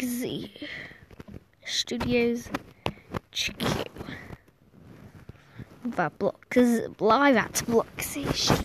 Z Studios HQ. Live at Block Station.